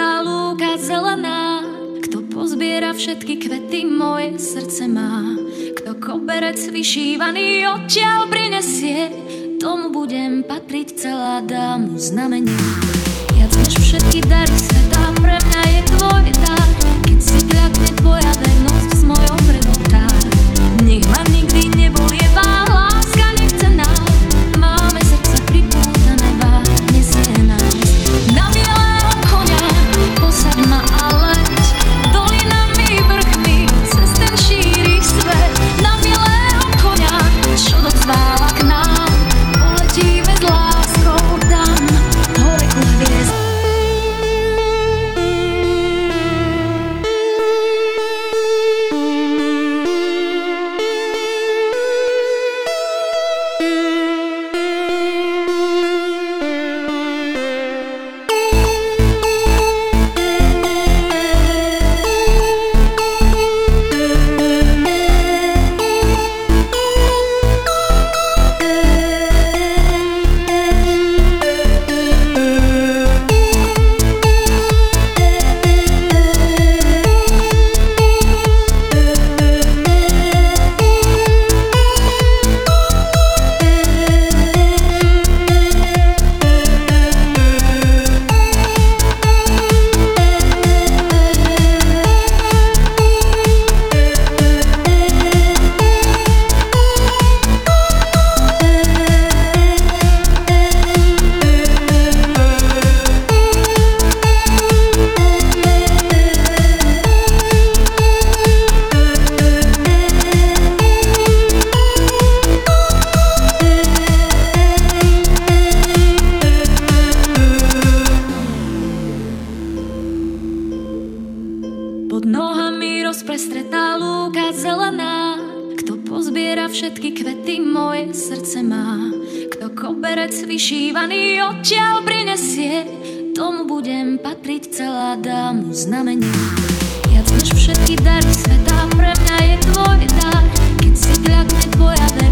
rozprestretá lúka zelená. Kto pozbiera všetky kvety, moje srdce má. Kto koberec vyšívaný odtiaľ prinesie, tomu budem patriť celá dámu znamenia. Viac než všetky dary sveta, pre mňa je tvoj dar. Keď si kľakne vyšívaný odtiaľ prinesie, tomu budem patriť celá dámu znamenia. Viac než všetky dary sveta, pre mňa je tvoj dar, keď si kľakne tvoja vernosť